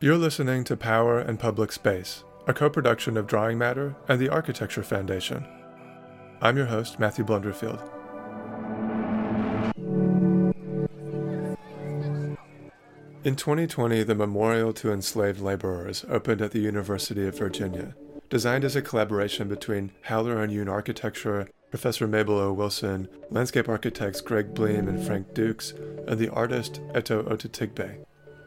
You're listening to Power and Public Space, a co production of Drawing Matter and the Architecture Foundation. I'm your host, Matthew Blunderfield. In 2020, the Memorial to Enslaved Laborers opened at the University of Virginia, designed as a collaboration between Höweler and Yoon Architecture, Professor Mabel O. Wilson, landscape architects Gregg Bleam and Frank Dukes, and the artist Eto Otitigbe.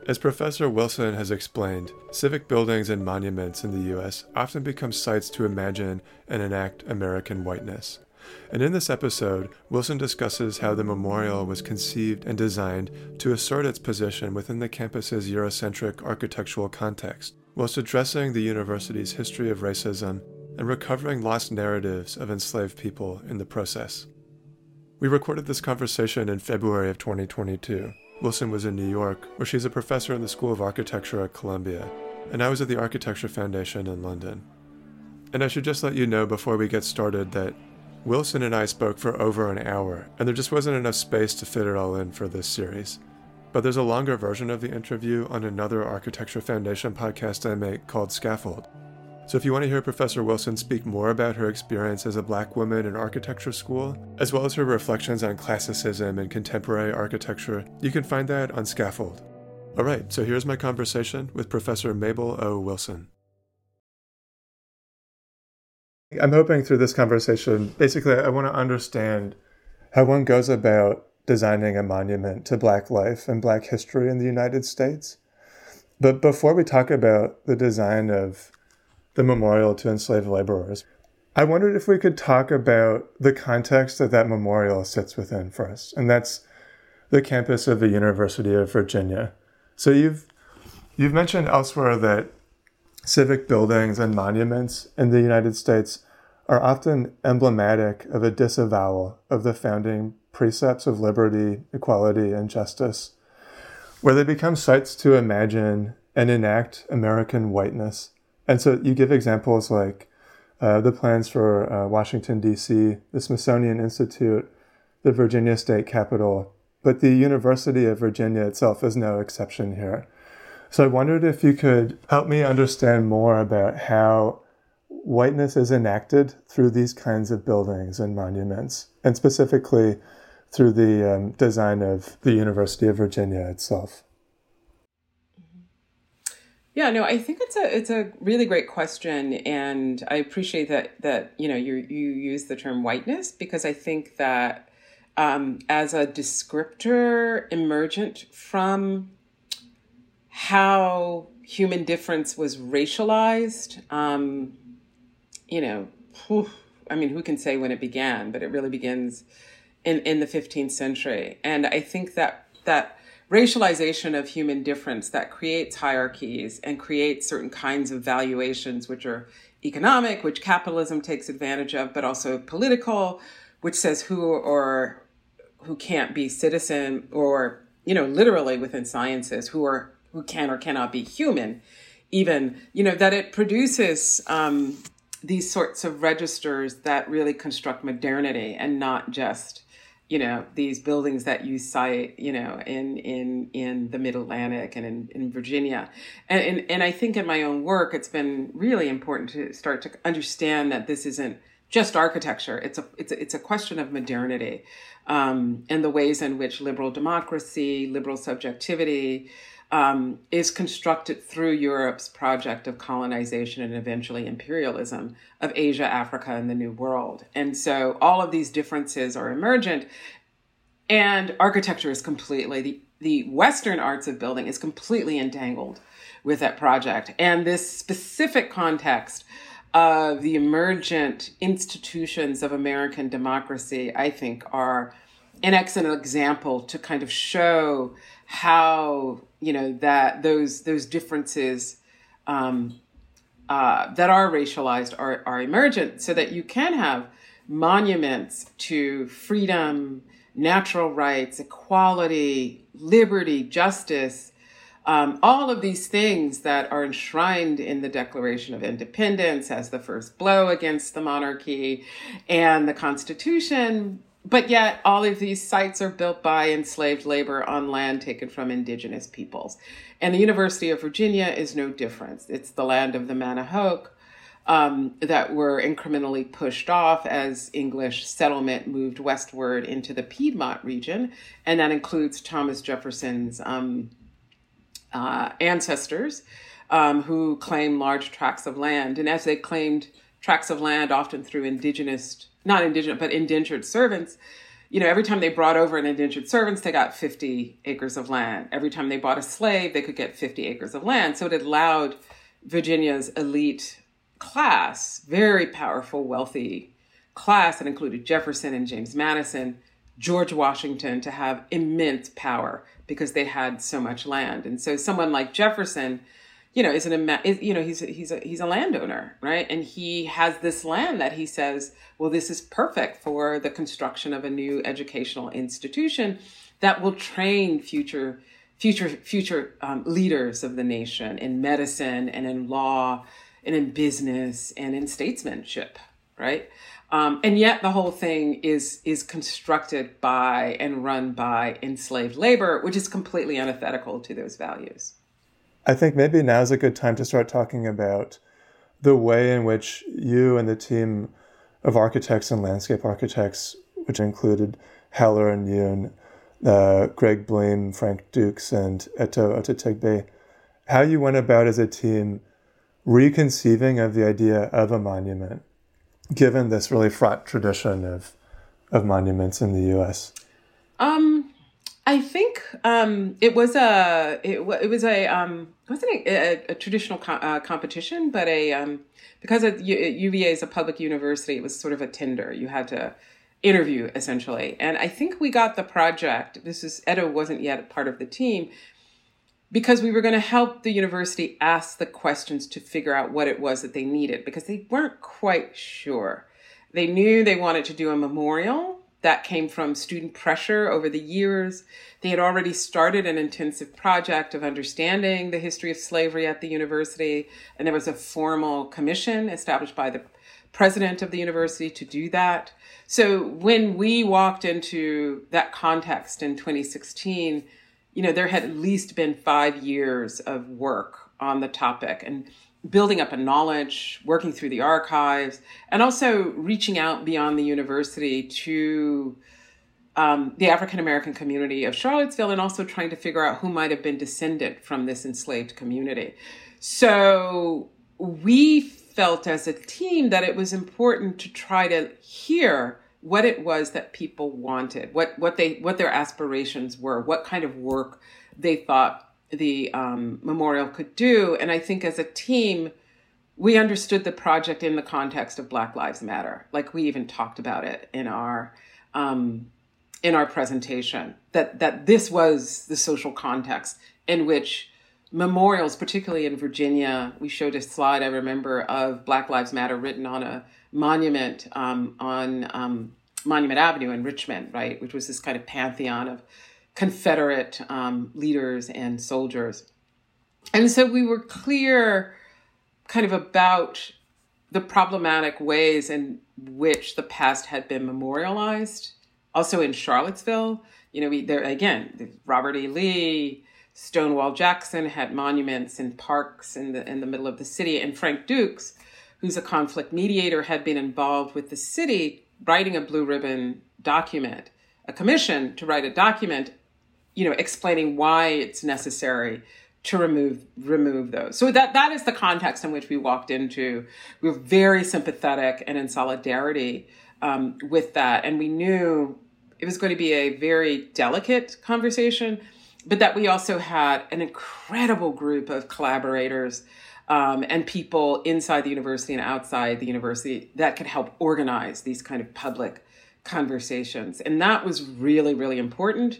As Professor Wilson has explained, civic buildings and monuments in the U.S. often become sites to imagine and enact American whiteness. And in this episode, Wilson discusses how the memorial was conceived and designed to assert its position within the campus's Eurocentric architectural context, whilst addressing the university's history of racism and recovering lost narratives of enslaved people in the process. We recorded this conversation in February of 2022. Wilson was in New York, where she's a professor in the School of Architecture at Columbia, and I was at the Architecture Foundation in London. And I should just let you know before we get started that Wilson and I spoke for over an hour, and there just wasn't enough space to fit it all in for this series. But there's a longer version of the interview on another Architecture Foundation podcast I make called Scaffold, so if you want to hear Professor Wilson speak more about her experience as a black woman in architecture school, as well as her reflections on classicism and contemporary architecture, you can find that on Scaffold. All right, so here's my conversation with Professor Mabel O. Wilson. I'm hoping through this conversation, basically, I want to understand how one goes about designing a monument to Black life and Black history in the United States. But before we talk about the design of the memorial to enslaved laborers. I wondered if we could talk about the context that that memorial sits within first, and that's the campus of the University of Virginia. So you've you've mentioned elsewhere that civic buildings and monuments in the United States are often emblematic of a disavowal of the founding precepts of liberty, equality, and justice, where they become sites to imagine and enact American whiteness and so you give examples like uh, the plans for uh, Washington, D.C., the Smithsonian Institute, the Virginia State Capitol, but the University of Virginia itself is no exception here. So I wondered if you could help me understand more about how whiteness is enacted through these kinds of buildings and monuments, and specifically through the um, design of the University of Virginia itself. Yeah, no, I think it's a it's a really great question, and I appreciate that that you know you you use the term whiteness because I think that um, as a descriptor emergent from how human difference was racialized, um, you know, whew, I mean, who can say when it began? But it really begins in in the 15th century, and I think that that racialization of human difference that creates hierarchies and creates certain kinds of valuations, which are economic, which capitalism takes advantage of, but also political, which says who or who can't be citizen or, you know, literally within sciences, who are who can or cannot be human, even, you know, that it produces um, these sorts of registers that really construct modernity and not just you know these buildings that you cite you know in in in the mid-atlantic and in, in virginia. And, and and i think in my own work it's been really important to start to understand that this isn't just architecture. It's a it's a, it's a question of modernity um, and the ways in which liberal democracy liberal subjectivity um, is constructed through Europe's project of colonization and eventually imperialism of Asia, Africa, and the New World. And so all of these differences are emergent. And architecture is completely, the, the Western arts of building is completely entangled with that project. And this specific context of the emergent institutions of American democracy, I think, are an excellent example to kind of show how you know that those those differences um, uh, that are racialized are, are emergent so that you can have monuments to freedom natural rights equality liberty justice um, all of these things that are enshrined in the Declaration of Independence as the first blow against the monarchy and the Constitution but yet, all of these sites are built by enslaved labor on land taken from indigenous peoples. And the University of Virginia is no different. It's the land of the Manahoac um, that were incrementally pushed off as English settlement moved westward into the Piedmont region. And that includes Thomas Jefferson's um, uh, ancestors um, who claimed large tracts of land. And as they claimed tracts of land, often through indigenous not indigent, but indentured servants, you know, every time they brought over an indentured servants, they got 50 acres of land. Every time they bought a slave, they could get 50 acres of land. So it allowed Virginia's elite class, very powerful, wealthy class that included Jefferson and James Madison, George Washington to have immense power because they had so much land. And so someone like Jefferson you know, is an is, you know he's a, he's a he's a landowner, right? And he has this land that he says, well, this is perfect for the construction of a new educational institution that will train future future future um, leaders of the nation in medicine and in law and in business and in statesmanship, right? Um, and yet the whole thing is is constructed by and run by enslaved labor, which is completely antithetical to those values. I think maybe now is a good time to start talking about the way in which you and the team of architects and landscape architects, which included Höweler and Yoon, uh, Gregg Bleam, Frank Dukes, and Eto Otitigbe, how you went about as a team reconceiving of the idea of a monument, given this really fraught tradition of of monuments in the U.S. Um, I think um, it was a it, it was a um, wasn't a, a, a traditional co- uh, competition, but a um, because of U- UVA is a public university, it was sort of a tender. You had to interview essentially, and I think we got the project. This is Eto wasn't yet part of the team because we were going to help the university ask the questions to figure out what it was that they needed because they weren't quite sure. They knew they wanted to do a memorial that came from student pressure over the years. They had already started an intensive project of understanding the history of slavery at the university, and there was a formal commission established by the president of the university to do that. So when we walked into that context in 2016, you know, there had at least been five years of work on the topic. And building up a knowledge, working through the archives, and also reaching out beyond the university to um, the African American community of Charlottesville and also trying to figure out who might have been descendant from this enslaved community. So we felt as a team that it was important to try to hear what it was that people wanted, what what they what their aspirations were, what kind of work they thought the um, memorial could do. And I think as a team, we understood the project in the context of Black Lives Matter. Like we even talked about it in our um, in our presentation that that this was the social context in which memorials, particularly in Virginia, we showed a slide I remember of Black Lives Matter written on a monument um, on um, Monument Avenue in Richmond, right, which was this kind of pantheon of Confederate um, leaders and soldiers. And so we were clear kind of about the problematic ways in which the past had been memorialized. Also in Charlottesville, you know, we there again, Robert E. Lee, Stonewall Jackson had monuments and parks in the in the middle of the city, and Frank Dukes, who's a conflict mediator, had been involved with the city writing a blue ribbon document, a commission to write a document you know, explaining why it's necessary to remove remove those. So that that is the context in which we walked into. We were very sympathetic and in solidarity um, with that, and we knew it was going to be a very delicate conversation, but that we also had an incredible group of collaborators. Um, and people inside the university and outside the university that could help organize these kind of public conversations. And that was really, really important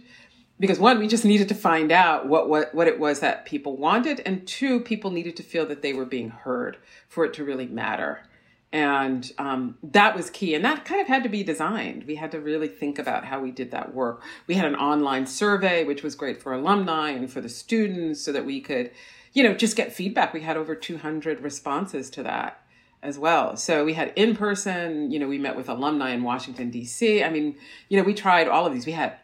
because one, we just needed to find out what, what, what it was that people wanted. And two, people needed to feel that they were being heard for it to really matter. And um, that was key. And that kind of had to be designed. We had to really think about how we did that work. We had an online survey, which was great for alumni and for the students so that we could, you know, just get feedback. We had over 200 responses to that as well. So we had in person, you know, we met with alumni in Washington, D.C. I mean, you know, we tried all of these. We had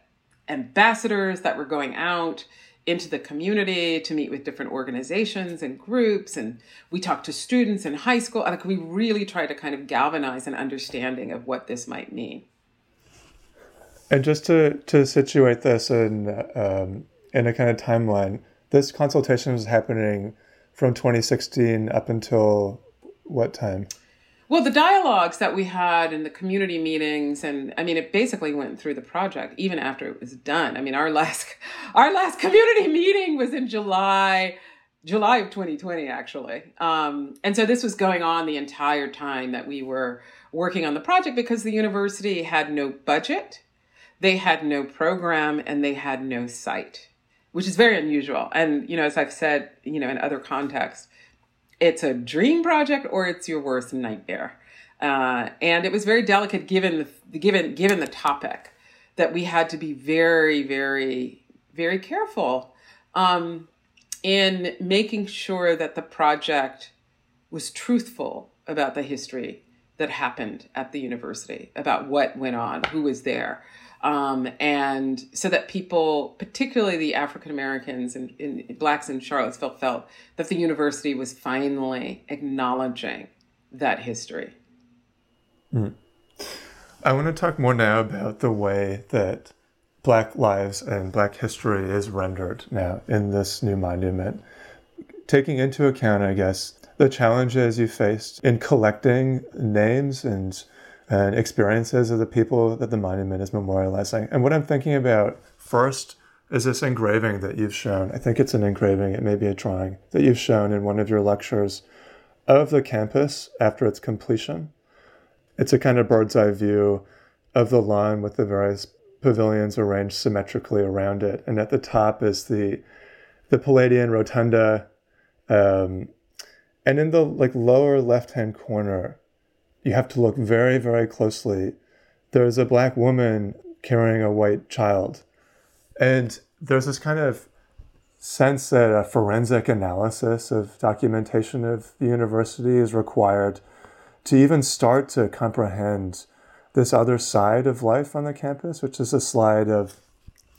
ambassadors that were going out into the community to meet with different organizations and groups. And we talked to students in high school. Like we really tried to kind of galvanize an understanding of what this might mean. And just to to situate this in um, in a kind of timeline this consultation was happening from 2016 up until what time well, the dialogues that we had in the community meetings, and I mean, it basically went through the project even after it was done. I mean, our last our last community meeting was in July, July of 2020, actually. Um, and so this was going on the entire time that we were working on the project because the university had no budget, they had no program, and they had no site, which is very unusual. And you know, as I've said, you know, in other contexts it's a dream project or it's your worst nightmare. Uh, and it was very delicate given the, given given the topic that we had to be very very very careful um, in making sure that the project was truthful about the history that happened at the university about what went on who was there um, and so that people, particularly the African Americans and, and, blacks in Charlottesville, felt that the university was finally acknowledging that history. Mm. I want to talk more now about the way that Black lives and Black history is rendered now in this new monument, taking into account, I guess, the challenges you faced in collecting names and and experiences of the people that the monument is memorializing. And what I'm thinking about first is this engraving that you've shown. I think it's an engraving, it may be a drawing that you've shown in one of your lectures of the campus after its completion. It's a kind of bird's eye view of the lawn with the various pavilions arranged symmetrically around it. And at the top is the the Palladian rotunda. Um, and in the like lower left hand corner you have to look very, very closely. There's a black woman carrying a white child. And there's this kind of sense that a forensic analysis of documentation of the university is required to even start to comprehend this other side of life on the campus, which is a slide of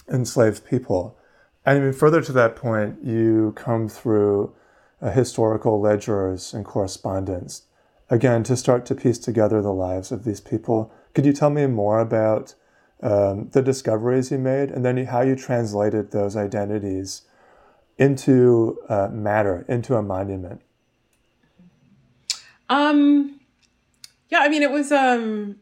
enslaved people. And even further to that point, you come through uh, historical ledgers and correspondence again, to start to piece together the lives of these people. Could you tell me more about um, the discoveries you made and then how you translated those identities into uh, matter, into a monument? Um, yeah, I mean, it was, um,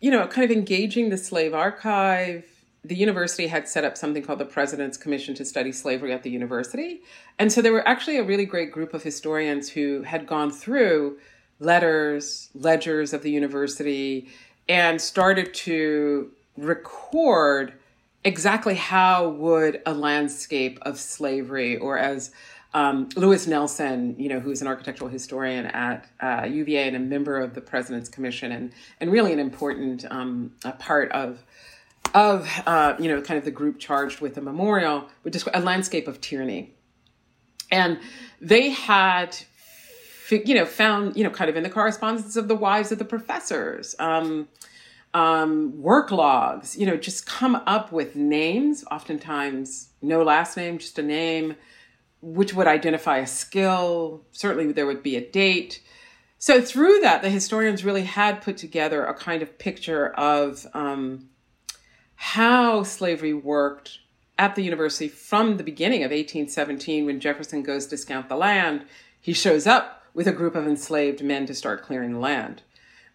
you know, kind of engaging the slave archive. The university had set up something called the President's Commission to Study Slavery at the university. And so there were actually a really great group of historians who had gone through letters, ledgers of the university, and started to record exactly how would a landscape of slavery, or as um, Louis Nelson, you know, who's an architectural historian at uh, UVA and a member of the President's Commission, and and really an important um, part of of uh, you know kind of the group charged with the memorial, which is a landscape of tyranny, and they had you know, found, you know, kind of in the correspondence of the wives of the professors, um, um, work logs, you know, just come up with names, oftentimes no last name, just a name, which would identify a skill. Certainly there would be a date. So through that, the historians really had put together a kind of picture of um, how slavery worked at the university from the beginning of 1817 when Jefferson goes to scout the land. He shows up with a group of enslaved men to start clearing the land.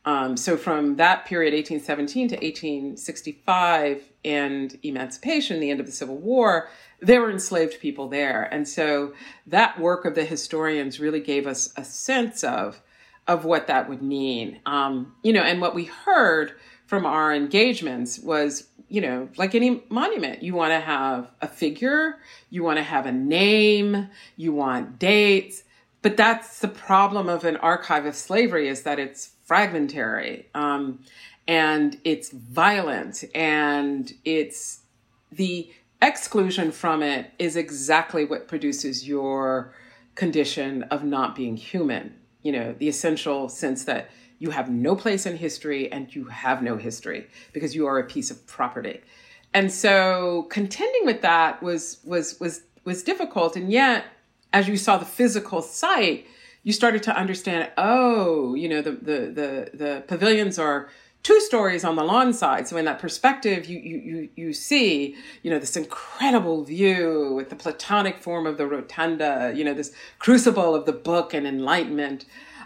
Um, so from that period, 1817 to 1865, and emancipation, the end of the Civil War, there were enslaved people there, and so that work of the historians really gave us a sense of of what that would mean. Um, you know, and what we heard from our engagements was, you know, like any monument, you want to have a figure, you want to have a name, you want dates, but that's the problem of an archive of slavery is that it's fragmentary um, and it's violent and it's the exclusion from it is exactly what produces your condition of not being human you know, the essential sense that you have no place in history and you have no history because you are a piece of property. And so contending with that was was was was difficult and yet as you saw the physical site you started to understand oh you know the the the, the pavilions are two stories on the lawn side. So in that perspective, you you you you see, you know, this incredible view with the Platonic form of the rotunda, you know, this crucible of the book and enlightenment.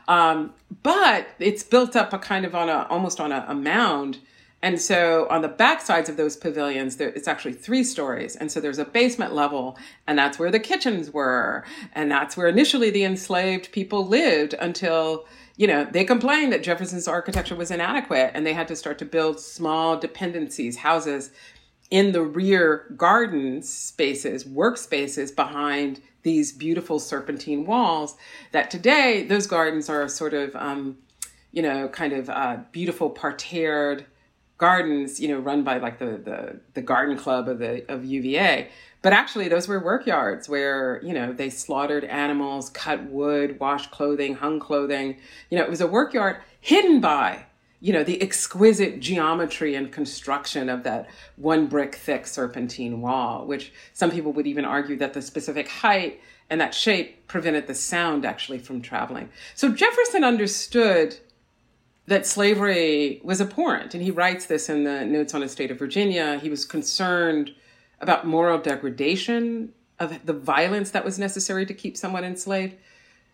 Um, but it's built up a kind of on a almost on a, a mound. And so on the back sides of those pavilions, there, it's actually three stories. And so there's a basement level, and that's where the kitchens were. And that's where initially the enslaved people lived until you know, they complained that Jefferson's architecture was inadequate and they had to start to build small dependencies, houses in the rear garden spaces, workspaces behind these beautiful serpentine walls that today those gardens are sort of, um, you know, kind of uh, beautiful parterred gardens, you know, run by like the, the, the garden club of the, of UVA. But actually, those were work yards where, you know, they slaughtered animals, cut wood, washed clothing, hung clothing. You know, it was a work yard hidden by, you know, the exquisite geometry and construction of that one brick thick serpentine wall, which some people would even argue that the specific height and that shape prevented the sound actually from traveling. So Jefferson understood that slavery was abhorrent. And he writes this in the Notes on the State of Virginia. He was concerned about moral degradation, of the violence that was necessary to keep someone enslaved.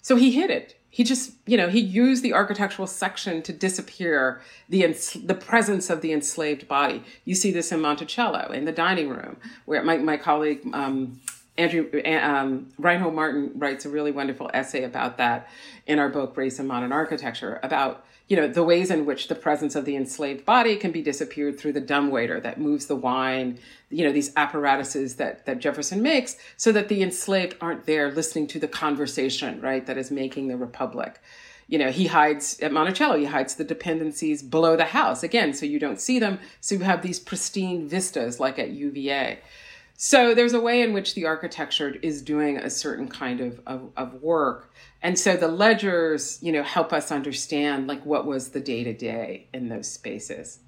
So he hid it. He just, you know, he used the architectural section to disappear the ens- the presence of the enslaved body. You see this in Monticello in the dining room, where my my colleague um, Andrew um, Reinhold Martin writes a really wonderful essay about that in our book Race and Modern Architecture about you know, the ways in which the presence of the enslaved body can be disappeared through the dumbwaiter that moves the wine, you know, these apparatuses that, that Jefferson makes so that the enslaved aren't there listening to the conversation, right, that is making the republic. You know, he hides at Monticello, he hides the dependencies below the house, again, so you don't see them. So you have these pristine vistas like at UVA. So there's a way in which the architecture is doing a certain kind of, of, of work and so the ledgers, you know, help us understand like what was the day to day in those spaces.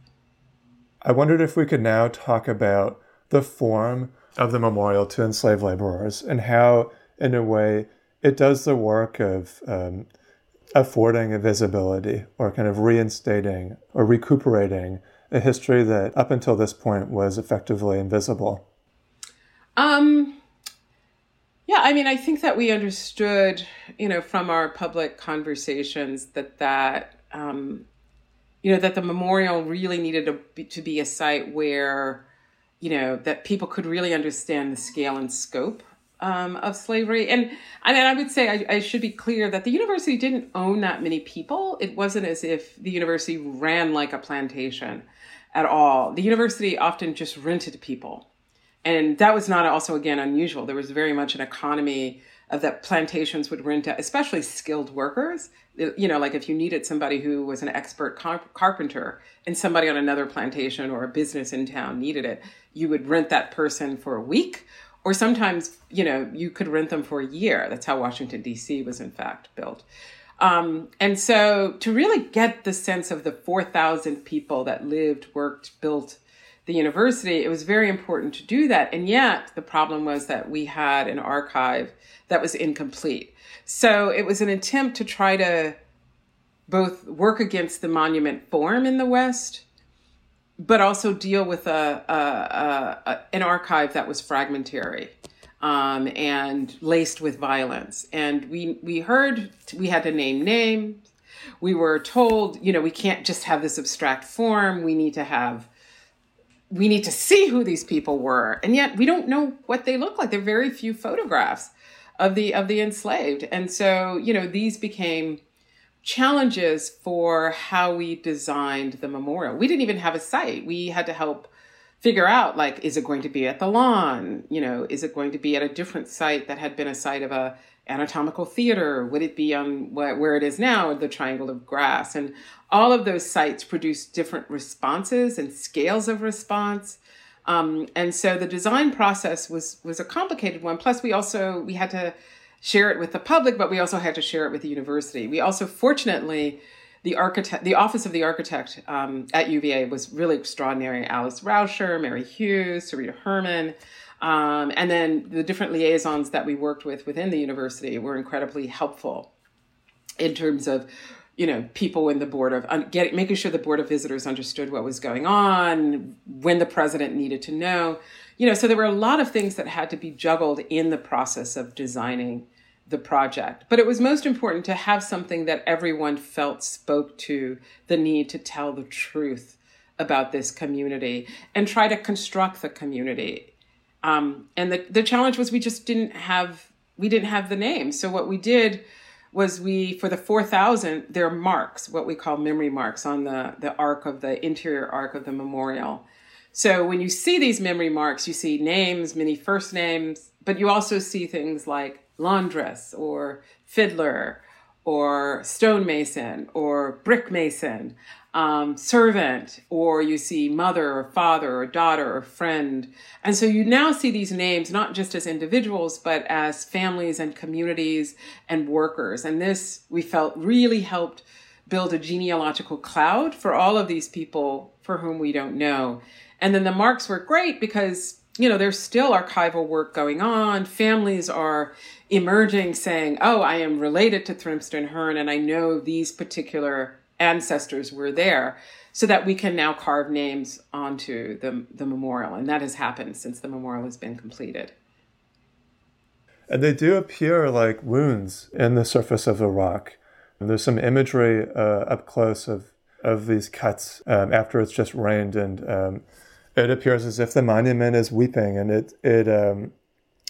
I wondered if we could now talk about the form of the memorial to enslaved laborers and how, in a way, it does the work of um, affording a visibility or kind of reinstating or recuperating a history that up until this point was effectively invisible. Um, yeah, I mean, I think that we understood, you know, from our public conversations that that, um, you know, that the memorial really needed to be, to be a site where, you know, that people could really understand the scale and scope um, of slavery. And and I would say I, I, should be clear that the university didn't own that many people. It wasn't as if the university ran like a plantation at all. The university often just rented people and that was not also again unusual. There was very much an economy of that plantations would rent out especially skilled workers. You know like if you needed somebody who was an expert car- carpenter and somebody on another plantation or a business in town needed it you would rent that person for a week or sometimes you know you could rent them for a year. That's how washington d.c was in fact built. Um, and so to really get the sense of the 4000 people that lived worked built the university, it was very important to do that. And yet the problem was that we had an archive that was incomplete. So it was an attempt to try to both work against the monument form in the West, but also deal with a, a, a an archive that was fragmentary um, and laced with violence. And we we heard we had to name names. We were told, you know, we can't just have this abstract form. We need to have we need to see who these people were. And yet we don't know what they look like. There are very few photographs of the of the enslaved. And so you know these became challenges for how we designed the memorial. We didn't even have a site. We had to help figure out like is it going to be at the lawn? You know is it going to be at a different site that had been a site of a anatomical theater? Would it be on where it is now, the Triangle of Grass? And all of those sites produce different responses and scales of response. Um, and so the design process was was a complicated one. Plus, we also we had to share it with the public, but we also had to share it with the university. We also, fortunately, the architect, the office of the architect um, at UVA was really extraordinary. Alice Raucher, Mary Hughes, Sarita Herman, um, and then the different liaisons that we worked with within the university were incredibly helpful in terms of you know people in the board of um, getting making sure the board of visitors understood what was going on when the president needed to know you know so there were a lot of things that had to be juggled in the process of designing the project. But it was most important to have something that everyone felt spoke to the need to tell the truth about this community and try to construct the community um, and the, the challenge was we just didn't have we didn't have the name. So what we did was we for the 4000 there are marks what we call memory marks on the the arc of the interior arc of the memorial. So when you see these memory marks you see names many first names but you also see things like laundress or fiddler or stonemason or brick mason um, servant, or you see mother or father or daughter or friend. And so you now see these names not just as individuals, but as families and communities and workers. And this we felt really helped build a genealogical cloud for all of these people for whom we don't know. And then the marks were great because, you know, there's still archival work going on. Families are emerging saying, oh, I am related to Thrimston Hern and I know these particular ancestors were there so that we can now carve names onto the, the memorial. And that has happened since the memorial has been completed. And they do appear like wounds in the surface of the rock. And there's some imagery uh, up close of, of these cuts um, after it's just rained. And um, it appears as if the monument is weeping. And it, it um,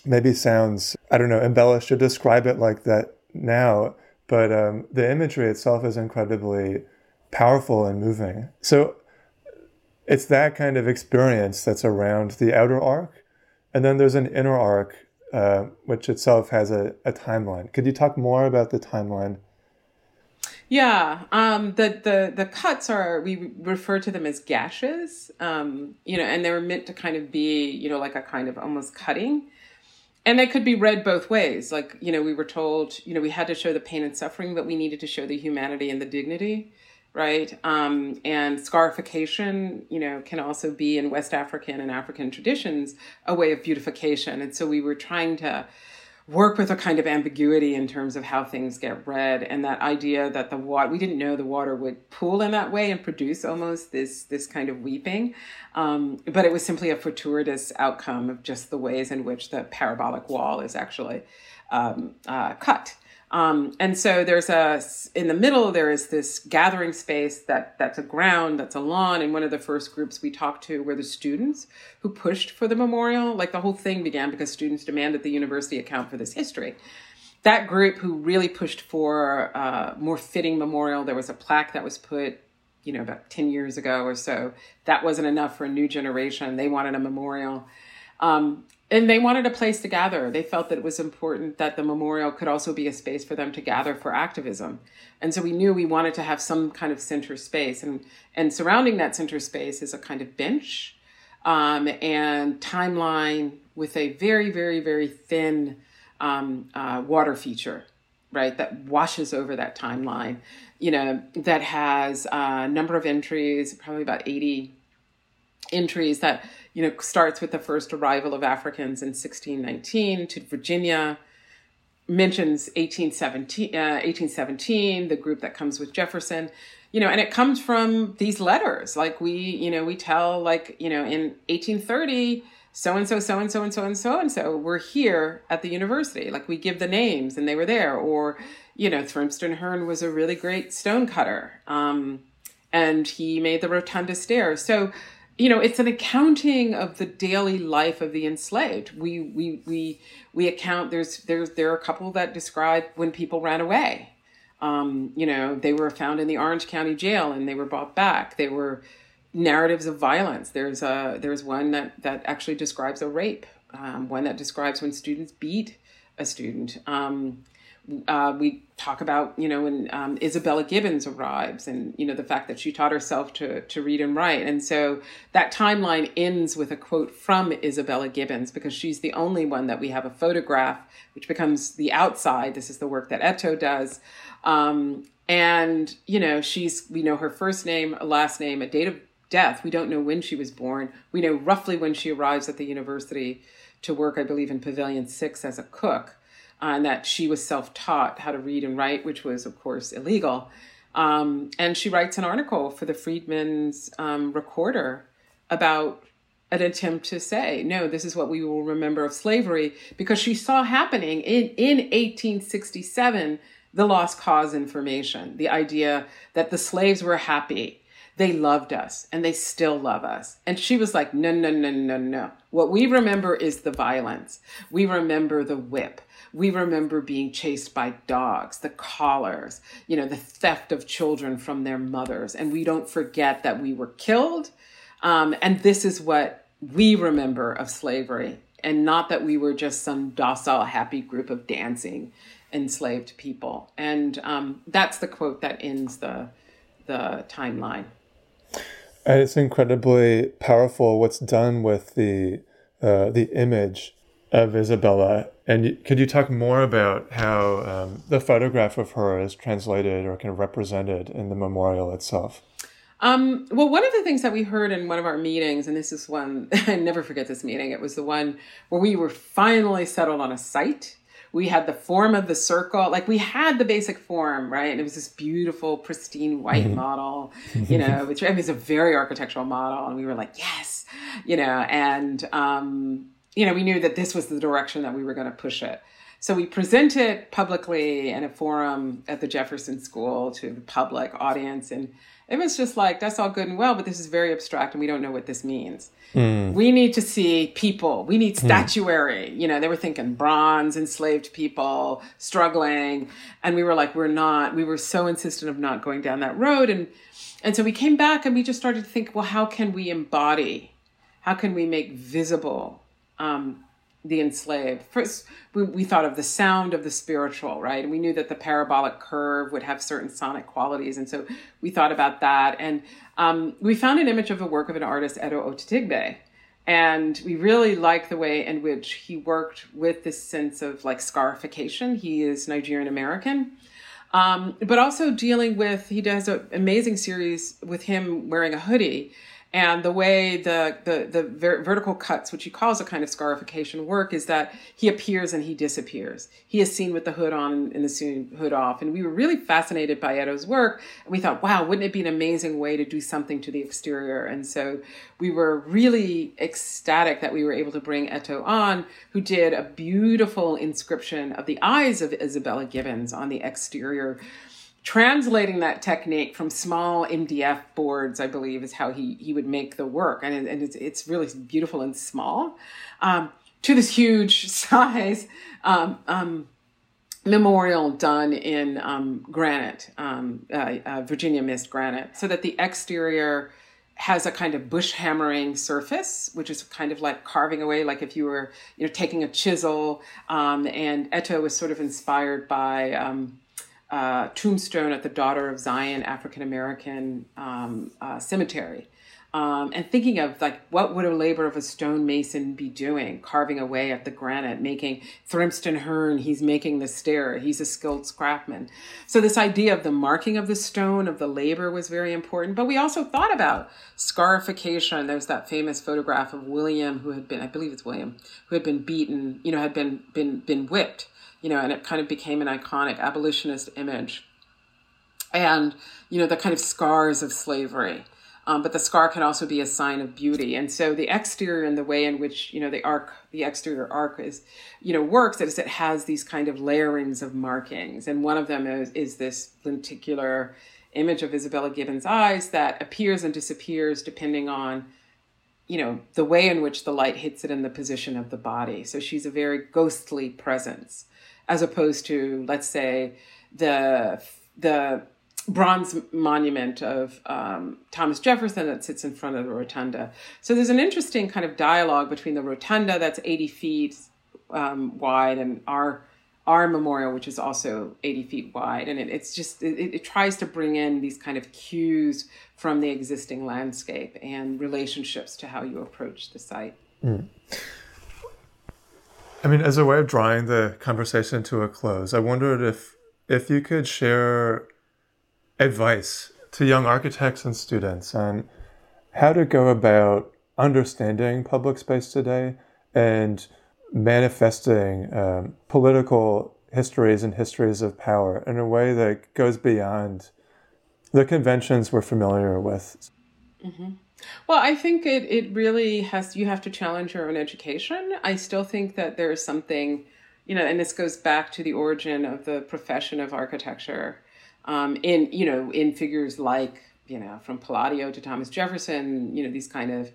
maybe sounds, I don't know, embellished to describe it like that now but um, the imagery itself is incredibly powerful and moving. So it's that kind of experience that's around the outer arc. And then there's an inner arc, uh, which itself has a, a, timeline. Could you talk more about the timeline? Yeah, um, the, the the cuts are we refer to them as gashes, um, you know, and they were meant to kind of be, you know, like a kind of almost cutting and it could be read both ways. Like you know we were told you know we had to show the pain and suffering but we needed to show the humanity and the dignity right? Um, and scarification you know can also be in west african and african traditions a way of beautification. And so we were trying to work with a kind of ambiguity in terms of how things get read and that idea that the water we didn't know the water would pool in that way and produce almost this this kind of weeping. Um, but it was simply a fortuitous outcome of just the ways in which the parabolic wall is actually um, uh, cut um, and so there's a in the middle there is this gathering space that that's a ground that's a lawn and one of the first groups we talked to were the students who pushed for the memorial. Like the whole thing began because students demanded the university account for this history. That group who really pushed for a uh, more fitting memorial there was a plaque that was put you know about 10 years ago or so. That wasn't enough for a new generation. They wanted a memorial. Um, and they wanted a place to gather. They felt that it was important that the memorial could also be a space for them to gather for activism. And so we knew we wanted to have some kind of center space. And, and surrounding that center space is a kind of bench um, and timeline with a very, very, very thin um, uh, water feature, right, that washes over that timeline, you know, that has a number of entries, probably about 80 entries that you know starts with the first arrival of Africans in 1619 to Virginia, mentions 1817, uh, 1817, the group that comes with Jefferson, you know, and it comes from these letters. Like we, you know, we tell like you know in 1830 so and so, so and so, and so and so and so were here at the university. Like we give the names and they were there. Or, you know, Thrimston Hern was a really great stone cutter. Um, and he made the rotunda stairs. So you know it's an accounting of the daily life of the enslaved. We we we we account there's there's there are a couple that describe when people ran away. Um, you know they were found in the orange county jail and they were brought back. They were narratives of violence. There's a there's one that that actually describes a rape um, one that describes when students beat a student. Um, uh, we talk about you know when um, Isabella Gibbons arrives and you know the fact that she taught herself to to read and write. And so that timeline ends with a quote from Isabella Gibbons because she's the only one that we have a photograph which becomes the outside. This is the work that Eto does. Um, and you know she's we know her first name a last name a date of death. We don't know when she was born. We know roughly when she arrives at the university to work I believe in Pavilion 6 as a cook and that she was self taught how to read and write, which was, of course, illegal. Um, and she writes an article for the Freedmen's um, Recorder about an attempt to say, no, this is what we will remember of slavery, because she saw happening in, in 1867 the lost cause information, the idea that the slaves were happy. They loved us and they still love us. And she was like, no, no, no, no, no. What we remember is the violence. We remember the whip we remember being chased by dogs, the collars, you know, the theft of children from their mothers. And we don't forget that we were killed. Um, and this is what we remember of slavery, and not that we were just some docile, happy group of dancing enslaved people. And um, that's the quote that ends the, the timeline. And it's incredibly powerful what's done with the uh, the image of Isabella. And could you talk more about how um, the photograph of her is translated or kind of represented in the memorial itself? Um, well, one of the things that we heard in one of our meetings, and this is one, I never forget this meeting, it was the one where we were finally settled on a site. We had the form of the circle, like we had the basic form, right? And it was this beautiful, pristine white mm-hmm. model, you know, which I mean, it's a very architectural model. And we were like, yes, you know, and, um, you know, we knew that this was the direction that we were going to push it. So we presented publicly in a forum at the Jefferson School to the public audience. And it was just like, that's all good and well, but this is very abstract and we don't know what this means. Mm. We need to see people. We need hmm. statuary. Mm. You know, they were thinking bronze, enslaved people struggling. And we were like, we're not, we were so insistent of not going down that road. And, and so we came back and we just started to think, well, how can we embody? How can we make visible um, the enslaved. First, we, we thought of the sound of the spiritual, right? We knew that the parabolic curve would have certain sonic qualities. And so we thought about that. And um, we found an image of a work of an artist, Eto Otitigbe. And we really like the way in which he worked with this sense of like scarification. He is Nigerian American. Um, but also dealing with, he does an amazing series with him wearing a hoodie and the way the the the ver- vertical cuts, which he calls a kind of scarification work, is that he appears and he disappears. He is seen with the hood on and the hood off. And we were really fascinated by Eto's work. And we thought, wow, wouldn't it be an amazing way to do something to the exterior? And so we were really ecstatic that we were able to bring Eto on, who did a beautiful inscription of the eyes of Isabella Gibbons on the exterior translating that technique from small MDF boards, I believe, is how he he would make the work, and and it's it's really beautiful and small, um, to this huge size um, um, memorial done in um, granite, um, uh, uh, Virginia mist granite, so that the exterior has a kind of bush hammering surface, which is kind of like carving away, like if you were you know taking a chisel. Um, and Eto was sort of inspired by uh, tombstone at the Daughter of Zion African American um, uh, Cemetery. Um, and thinking of like what would a labor of a stonemason be doing carving away at the granite making Thrimston Hern he's making the stair he's a skilled scrapman. So this idea of the marking of the stone of the labor was very important but we also thought about scarification. There's that famous photograph of William who had been I believe it's William who had been beaten you know had been been been whipped you know, and it kind of became an iconic abolitionist image. And, you know, the kind of scars of slavery. Um, but the scar can also be a sign of beauty. And so the exterior and the way in which, you know, the arc, the exterior arc is, you know, works is it has these kind of layerings of markings. And one of them is, is this lenticular image of Isabella Gibbons' eyes that appears and disappears depending on, you know, the way in which the light hits it in the position of the body. So she's a very ghostly presence as opposed to, let's say, the the bronze monument of um, Thomas Jefferson that sits in front of the rotunda. So there's an interesting kind of dialogue between the rotunda that's 80 feet um, wide and our our memorial, which is also 80 feet wide. And it, it's just, it, it, tries to bring in these kind of cues from the existing landscape and relationships to how you approach the site. Mm. I mean, as a way of drawing the conversation to a close, I wondered if if you could share advice to young architects and students on how to go about understanding public space today and manifesting um, political histories and histories of power in a way that goes beyond the conventions we're familiar with. Mm-hmm. Well, I think it, it really has, you have to challenge your own education. I still think that there is something, you know, and this goes back to the origin of the profession of architecture um, in, you know, in figures like, you know, from Palladio to Thomas Jefferson, you know, these kind of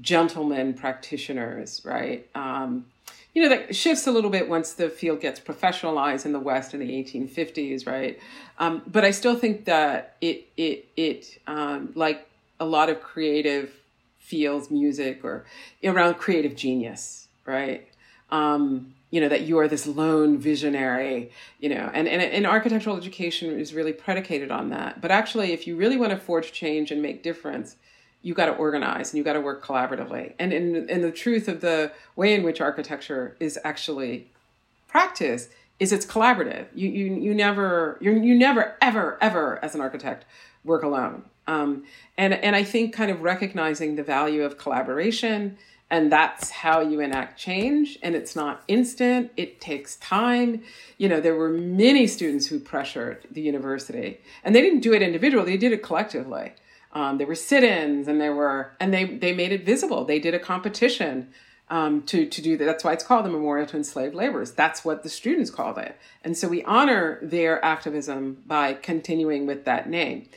gentlemen practitioners, right? Um, you know, that shifts a little bit once the field gets professionalized in the West in the 1850s, right? Um, but I still think that it, it, it, um, like a lot of creative fields, music or around creative genius, right? Um, you know, that you are this lone visionary, you know, and, and, and architectural education is really predicated on that. But actually, if you really want to forge change and make difference, you got to organize and you got to work collaboratively. And in, in the truth of the way in which architecture is actually practiced is it's collaborative. You, you, you never, you you never, ever, ever as an architect work alone. Um, and, and I think kind of recognizing the value of collaboration and that's how you enact change and it's not instant it takes time you know there were many students who pressured the university and they didn't do it individually they did it collectively um, there were sit-ins, and there were, and they they made it visible. They did a competition um, to to do that. That's why it's called the Memorial to Enslaved Laborers. That's what the students called it, and so we honor their activism by continuing with that name.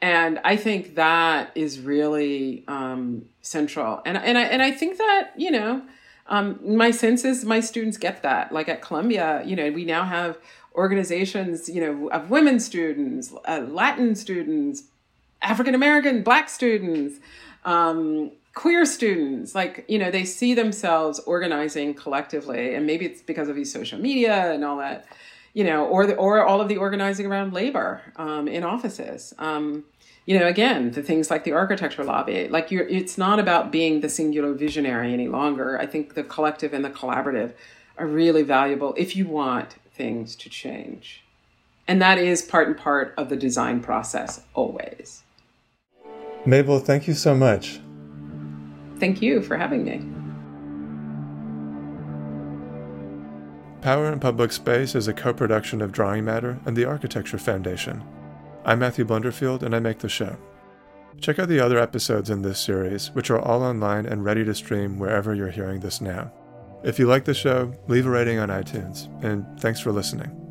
And I think that is really um, central. And and I and I think that you know. Um, my sense is my students get that. Like at Columbia, you know, we now have organizations, you know, of women students, uh, Latin students, African American, Black students, um, queer students. Like, you know, they see themselves organizing collectively. And maybe it's because of these social media and all that, you know, or, the, or all of the organizing around labor um, in offices. Um, you know, again, the things like the architecture lobby, like you're, it's not about being the singular visionary any longer. I think the collective and the collaborative are really valuable if you want things to change. And that is part and part of the design process always. Mabel, thank you so much. Thank you for having me. Power in Public Space is a co production of Drawing Matter and the Architecture Foundation. I'm Matthew Blunderfield, and I make the show. Check out the other episodes in this series, which are all online and ready to stream wherever you're hearing this now. If you like the show, leave a rating on iTunes, and thanks for listening.